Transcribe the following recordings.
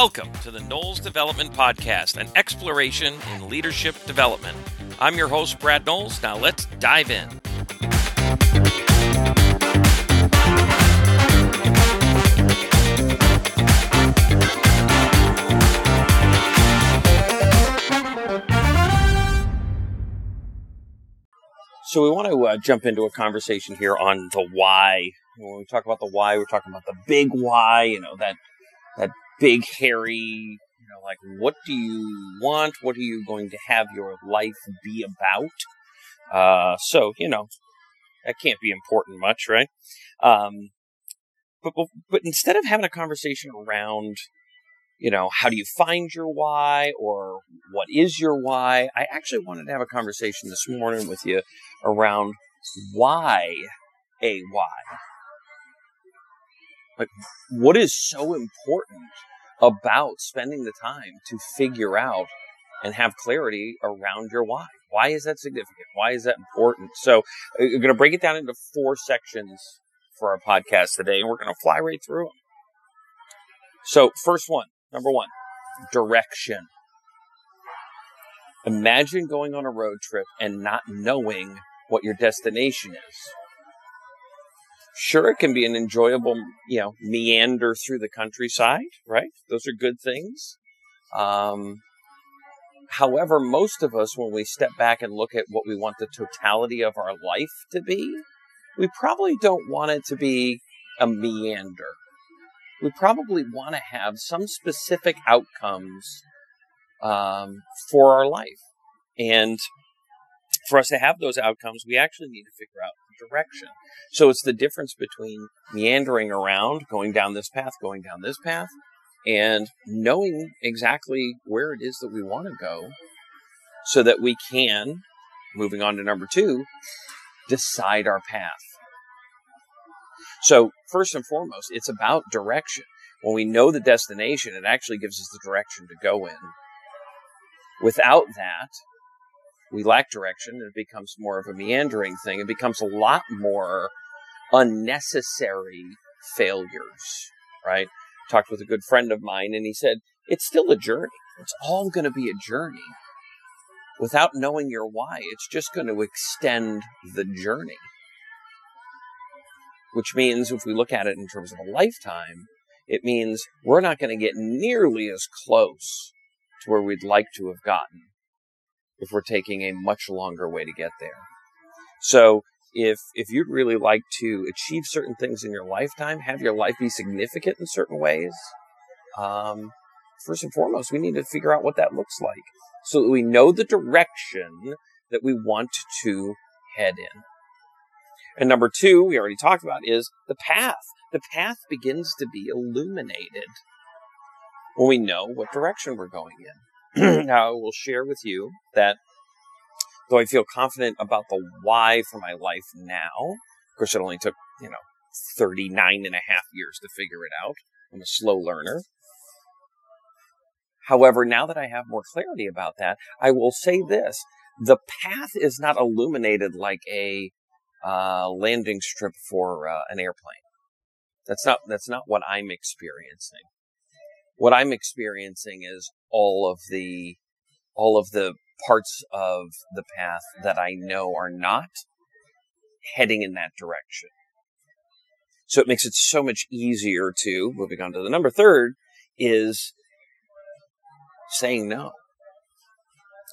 Welcome to the Knowles Development Podcast, an exploration in leadership development. I'm your host, Brad Knowles. Now let's dive in. So we want to uh, jump into a conversation here on the why. When we talk about the why, we're talking about the big why. You know that that big hairy. You know, like what do you want? What are you going to have your life be about? Uh, so you know that can't be important much, right? Um, but but instead of having a conversation around you know, how do you find your why or what is your why? I actually wanted to have a conversation this morning with you around why a why. Like, what is so important about spending the time to figure out and have clarity around your why? Why is that significant? Why is that important? So, uh, we're going to break it down into four sections for our podcast today, and we're going to fly right through them. So, first one Number one, direction. Imagine going on a road trip and not knowing what your destination is. Sure, it can be an enjoyable, you know, meander through the countryside, right? Those are good things. Um, however, most of us, when we step back and look at what we want the totality of our life to be, we probably don't want it to be a meander we probably want to have some specific outcomes um, for our life. And for us to have those outcomes, we actually need to figure out direction. So it's the difference between meandering around, going down this path, going down this path, and knowing exactly where it is that we want to go so that we can, moving on to number two, decide our path. So, first and foremost, it's about direction. When we know the destination, it actually gives us the direction to go in. Without that, we lack direction and it becomes more of a meandering thing. It becomes a lot more unnecessary failures, right? Talked with a good friend of mine and he said, it's still a journey. It's all going to be a journey. Without knowing your why, it's just going to extend the journey which means if we look at it in terms of a lifetime, it means we're not going to get nearly as close to where we'd like to have gotten if we're taking a much longer way to get there. So if if you'd really like to achieve certain things in your lifetime, have your life be significant in certain ways, um, first and foremost, we need to figure out what that looks like so that we know the direction that we want to head in. And number two, we already talked about, is the path. The path begins to be illuminated when we know what direction we're going in. Now, I will share with you that though I feel confident about the why for my life now, of course, it only took, you know, 39 and a half years to figure it out. I'm a slow learner. However, now that I have more clarity about that, I will say this. The path is not illuminated like a uh, landing strip for uh, an airplane. That's not that's not what I'm experiencing. What I'm experiencing is all of the all of the parts of the path that I know are not heading in that direction. So it makes it so much easier to, moving on to the number third, is saying no.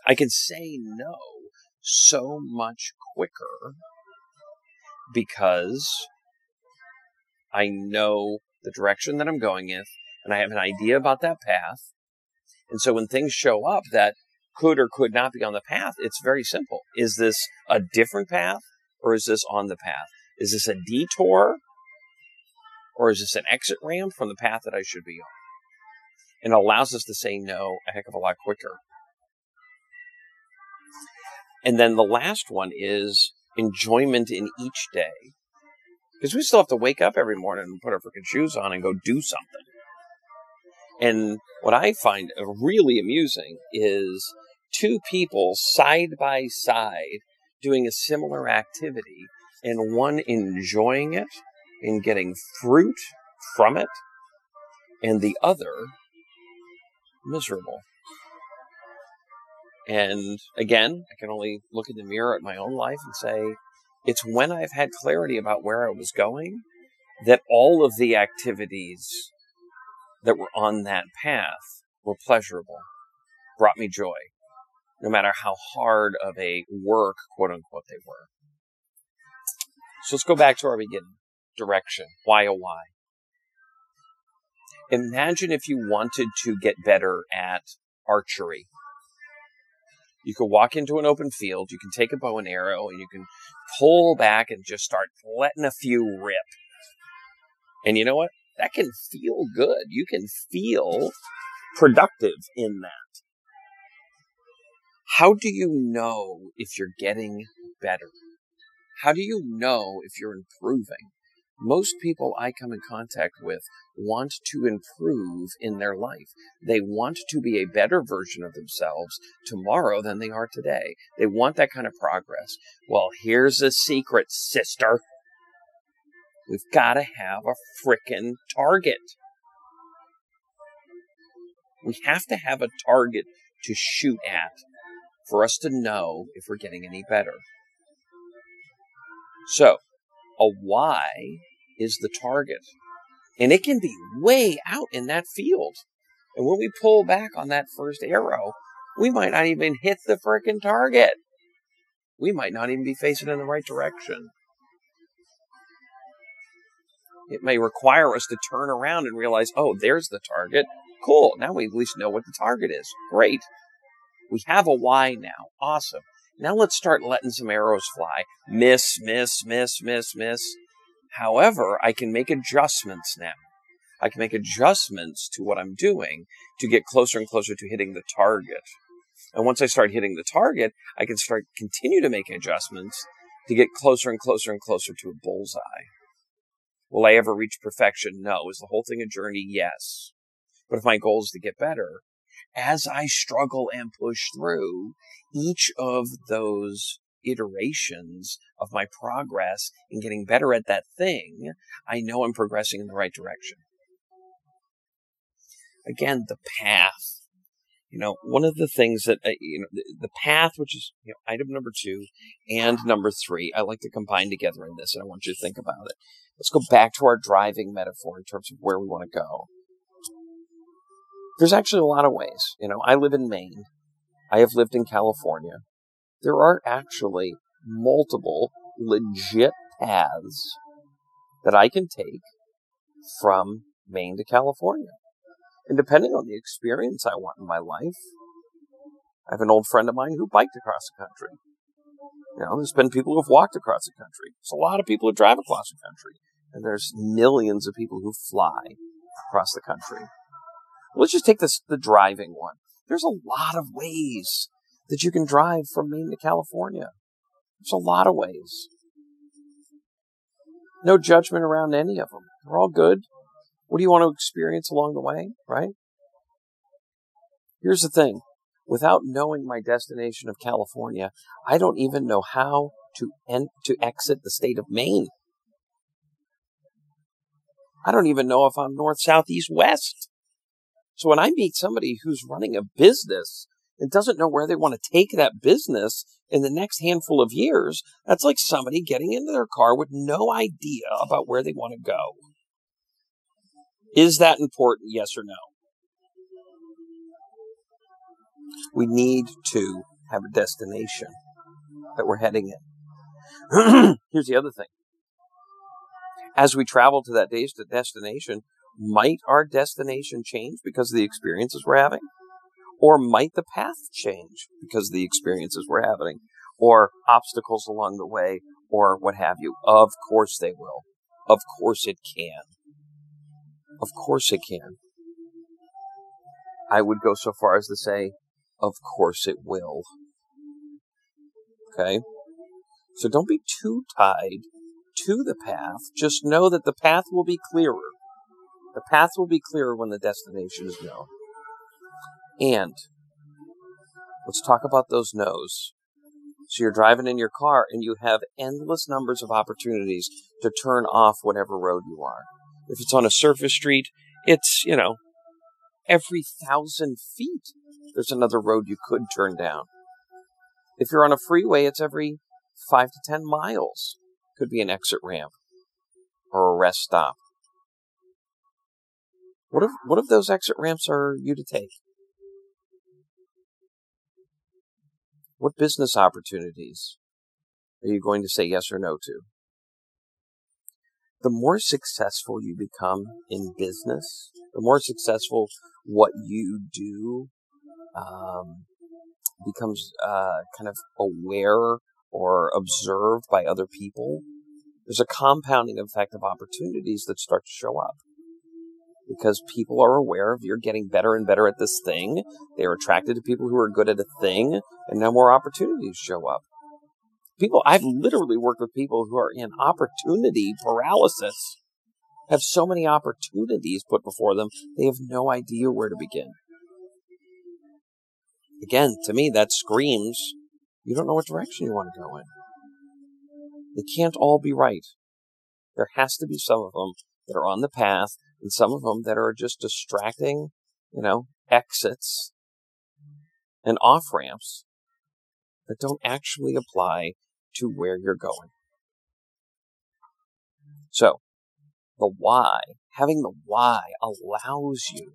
I can say no so much quicker because I know the direction that I'm going in and I have an idea about that path. And so when things show up that could or could not be on the path, it's very simple. Is this a different path or is this on the path? Is this a detour or is this an exit ramp from the path that I should be on? And it allows us to say no a heck of a lot quicker. And then the last one is enjoyment in each day. Because we still have to wake up every morning and put our freaking shoes on and go do something. And what I find really amusing is two people side by side doing a similar activity and one enjoying it and getting fruit from it, and the other miserable. And again, I can only look in the mirror at my own life and say, it's when I've had clarity about where I was going that all of the activities that were on that path were pleasurable, brought me joy, no matter how hard of a work, quote unquote, they were. So let's go back to our beginning direction. Why, oh, why? Imagine if you wanted to get better at archery. You could walk into an open field, you can take a bow and arrow, and you can pull back and just start letting a few rip. And you know what? That can feel good. You can feel productive in that. How do you know if you're getting better? How do you know if you're improving? Most people I come in contact with want to improve in their life. They want to be a better version of themselves tomorrow than they are today. They want that kind of progress. Well, here's a secret, sister. We've got to have a frickin' target. We have to have a target to shoot at for us to know if we're getting any better. So, a why is the target. And it can be way out in that field. And when we pull back on that first arrow, we might not even hit the frickin' target. We might not even be facing in the right direction. It may require us to turn around and realize, oh, there's the target. Cool. Now we at least know what the target is. Great. We have a why now. Awesome. Now let's start letting some arrows fly. Miss, miss, miss, miss, miss. However, I can make adjustments now. I can make adjustments to what I'm doing to get closer and closer to hitting the target. And once I start hitting the target, I can start continue to make adjustments to get closer and closer and closer to a bullseye. Will I ever reach perfection? No. Is the whole thing a journey? Yes. But if my goal is to get better, as I struggle and push through each of those iterations of my progress in getting better at that thing, I know I'm progressing in the right direction. Again, the path. You know, one of the things that, uh, you know, the, path, which is you know, item number two and number three, I like to combine together in this, and I want you to think about it. Let's go back to our driving metaphor in terms of where we want to go. There's actually a lot of ways. You know, I live in Maine. I have lived in California. There are actually multiple legit paths that I can take from Maine to California. And depending on the experience I want in my life, I have an old friend of mine who biked across the country. You know, there's been people who have walked across the country. There's a lot of people who drive across the country. And there's millions of people who fly across the country. Let's just take this, the driving one. There's a lot of ways that you can drive from Maine to California. There's a lot of ways. No judgment around any of them. They're all good. What do you want to experience along the way, right? Here's the thing. Without knowing my destination of California, I don't even know how to to exit the state of Maine. I don't even know if I'm north, south, east, west. So when I meet somebody who's running a business and doesn't know where they want to take that business in the next handful of years, that's like somebody getting into their car with no idea about where they want to go. Is that important? Yes or no? We need to have a destination that we're heading in. Here's the other thing. As we travel to that destination, might our destination change because of the experiences we're having? Or might the path change because of the experiences we're having? Or obstacles along the way, or what have you? Of course they will. Of course it can. Of course it can. I would go so far as to say, of course it will. Okay? So don't be too tied to the path. Just know that the path will be clearer. The path will be clearer when the destination is known. And let's talk about those no's. So you're driving in your car and you have endless numbers of opportunities to turn off whatever road you are. If it's on a surface street, it's, you know, every thousand feet, there's another road you could turn down. If you're on a freeway, it's every five to ten miles. Could be an exit ramp or a rest stop. What if what if those exit ramps are you to take? What business opportunities are you going to say yes or no to? The more successful you become in business, the more successful what you do um, becomes uh, kind of aware or observed by other people, there's a compounding effect of opportunities that start to show up. Because people are aware of you're getting better and better at this thing. They're attracted to people who are good at a thing, and now more opportunities show up. People, I've literally worked with people who are in opportunity paralysis, have so many opportunities put before them, they have no idea where to begin. Again, to me, that screams you don't know what direction you want to go in. They can't all be right. There has to be some of them that are on the path and some of them that are just distracting, you know, exits and off ramps that don't actually apply to where you're going. So, the why, having the why allows you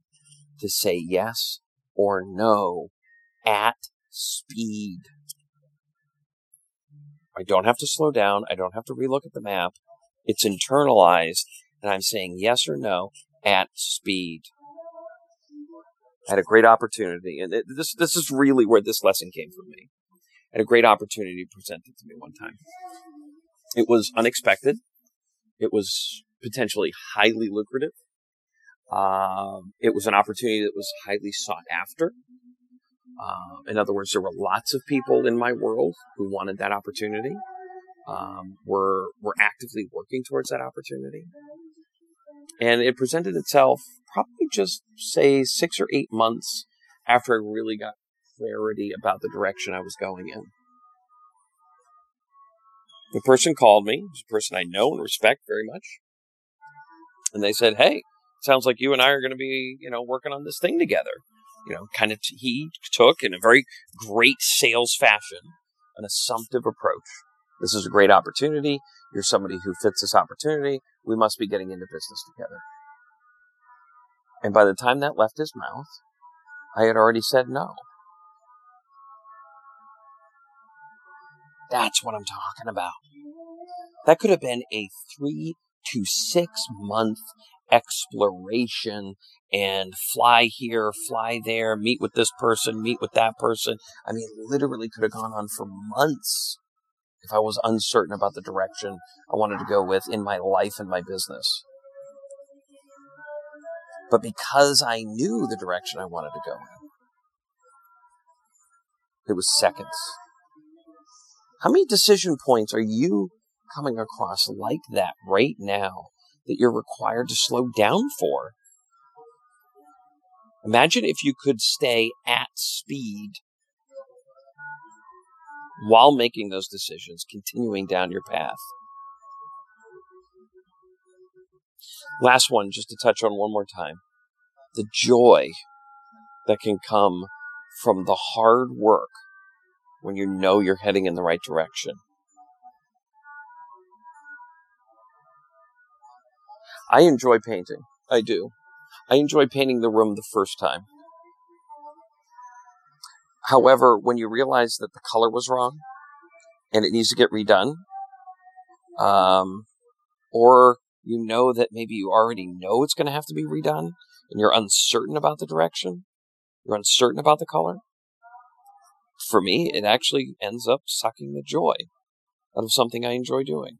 to say yes or no at speed. I don't have to slow down. I don't have to relook at the map. It's internalized, and I'm saying yes or no at speed. I had a great opportunity, and it, this this is really where this lesson came from me. I had a great opportunity presented to me one time. It was unexpected. It was potentially highly lucrative. Um, it was an opportunity that was highly sought after. Uh, in other words, there were lots of people in my world who wanted that opportunity. Um, were were actively working towards that opportunity, and it presented itself probably just say six or eight months after I really got clarity about the direction I was going in. The person called me, a person I know and respect very much, and they said, "Hey, sounds like you and I are going to be, you know, working on this thing together." You know, kind of t- he took in a very great sales fashion an assumptive approach. This is a great opportunity. You're somebody who fits this opportunity. We must be getting into business together. And by the time that left his mouth, I had already said no. That's what I'm talking about. That could have been a three to six month exploration and fly here, fly there, meet with this person, meet with that person. I mean, literally could have gone on for months if I was uncertain about the direction I wanted to go with in my life and my business. But because I knew the direction I wanted to go in, it was seconds. How many decision points are you coming across like that right now that you're required to slow down for? Imagine if you could stay at speed while making those decisions, continuing down your path. Last one, just to touch on one more time the joy that can come from the hard work when you know you're heading in the right direction. I enjoy painting. I do. I enjoy painting the room the first time. However, when you realize that the color was wrong and it needs to get redone, um, or you know that maybe you already know it's going to have to be redone and you're uncertain about the direction, you're uncertain about the color, for me, it actually ends up sucking the joy out of something I enjoy doing.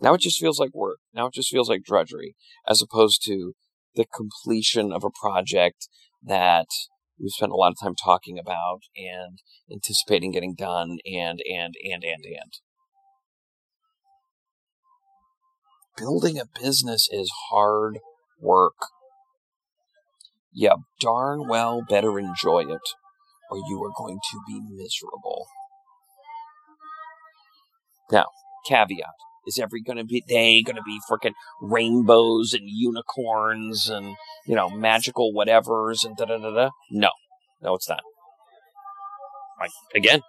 Now it just feels like work. Now it just feels like drudgery, as opposed to the completion of a project that we spent a lot of time talking about and anticipating getting done and and and and and. Building a business is hard work. You darn well better enjoy it or you are going to be miserable. Now caveat Is every gonna be day gonna be freaking rainbows and unicorns and you know magical whatevers and da da da da? No, no, it's not. I again,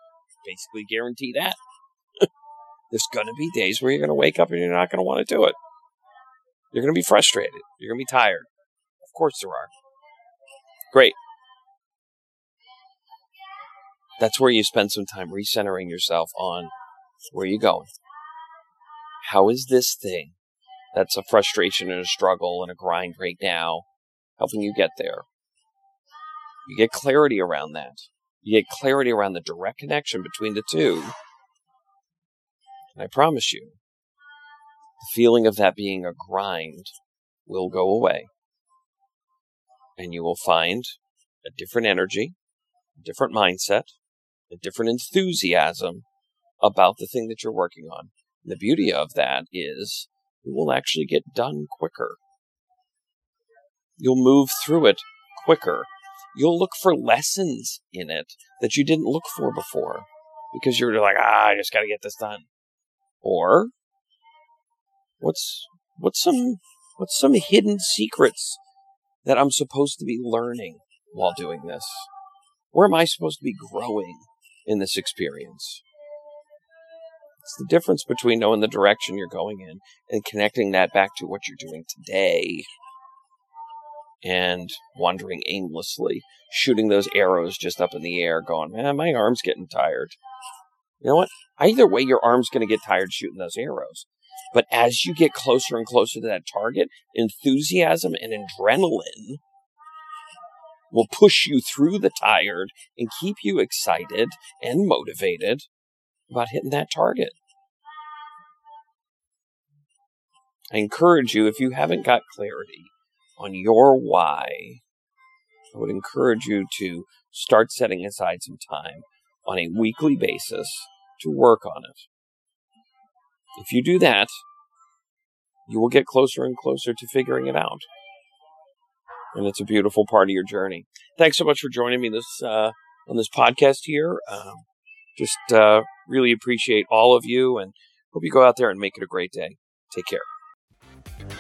basically guarantee that. There's gonna be days where you're gonna wake up and you're not gonna want to do it. You're gonna be frustrated. You're gonna be tired. Of course there are. Great. That's where you spend some time recentering yourself on where you're going. How is this thing that's a frustration and a struggle and a grind right now helping you get there? You get clarity around that. You get clarity around the direct connection between the two. And I promise you, the feeling of that being a grind will go away. And you will find a different energy, a different mindset, a different enthusiasm about the thing that you're working on. The beauty of that is it will actually get done quicker. You'll move through it quicker. You'll look for lessons in it that you didn't look for before because you're like, ah, I just got to get this done. Or what's what's some what's some hidden secrets that I'm supposed to be learning while doing this? Where am I supposed to be growing in this experience. It's the difference between knowing the direction you're going in and connecting that back to what you're doing today and wandering aimlessly, shooting those arrows just up in the air, going, man, my arm's getting tired. You know what? Either way, your arm's going to get tired shooting those arrows. But as you get closer and closer to that target, enthusiasm and adrenaline will push you through the tired and keep you excited and motivated about hitting that target. I encourage you, if you haven't got clarity on your why, I would encourage you to start setting aside some time on a weekly basis to work on it. If you do that, you will get closer and closer to figuring it out and it's a beautiful part of your journey. Thanks so much for joining me this uh, on this podcast here. Um, just uh, really appreciate all of you, and hope you go out there and make it a great day. Take care.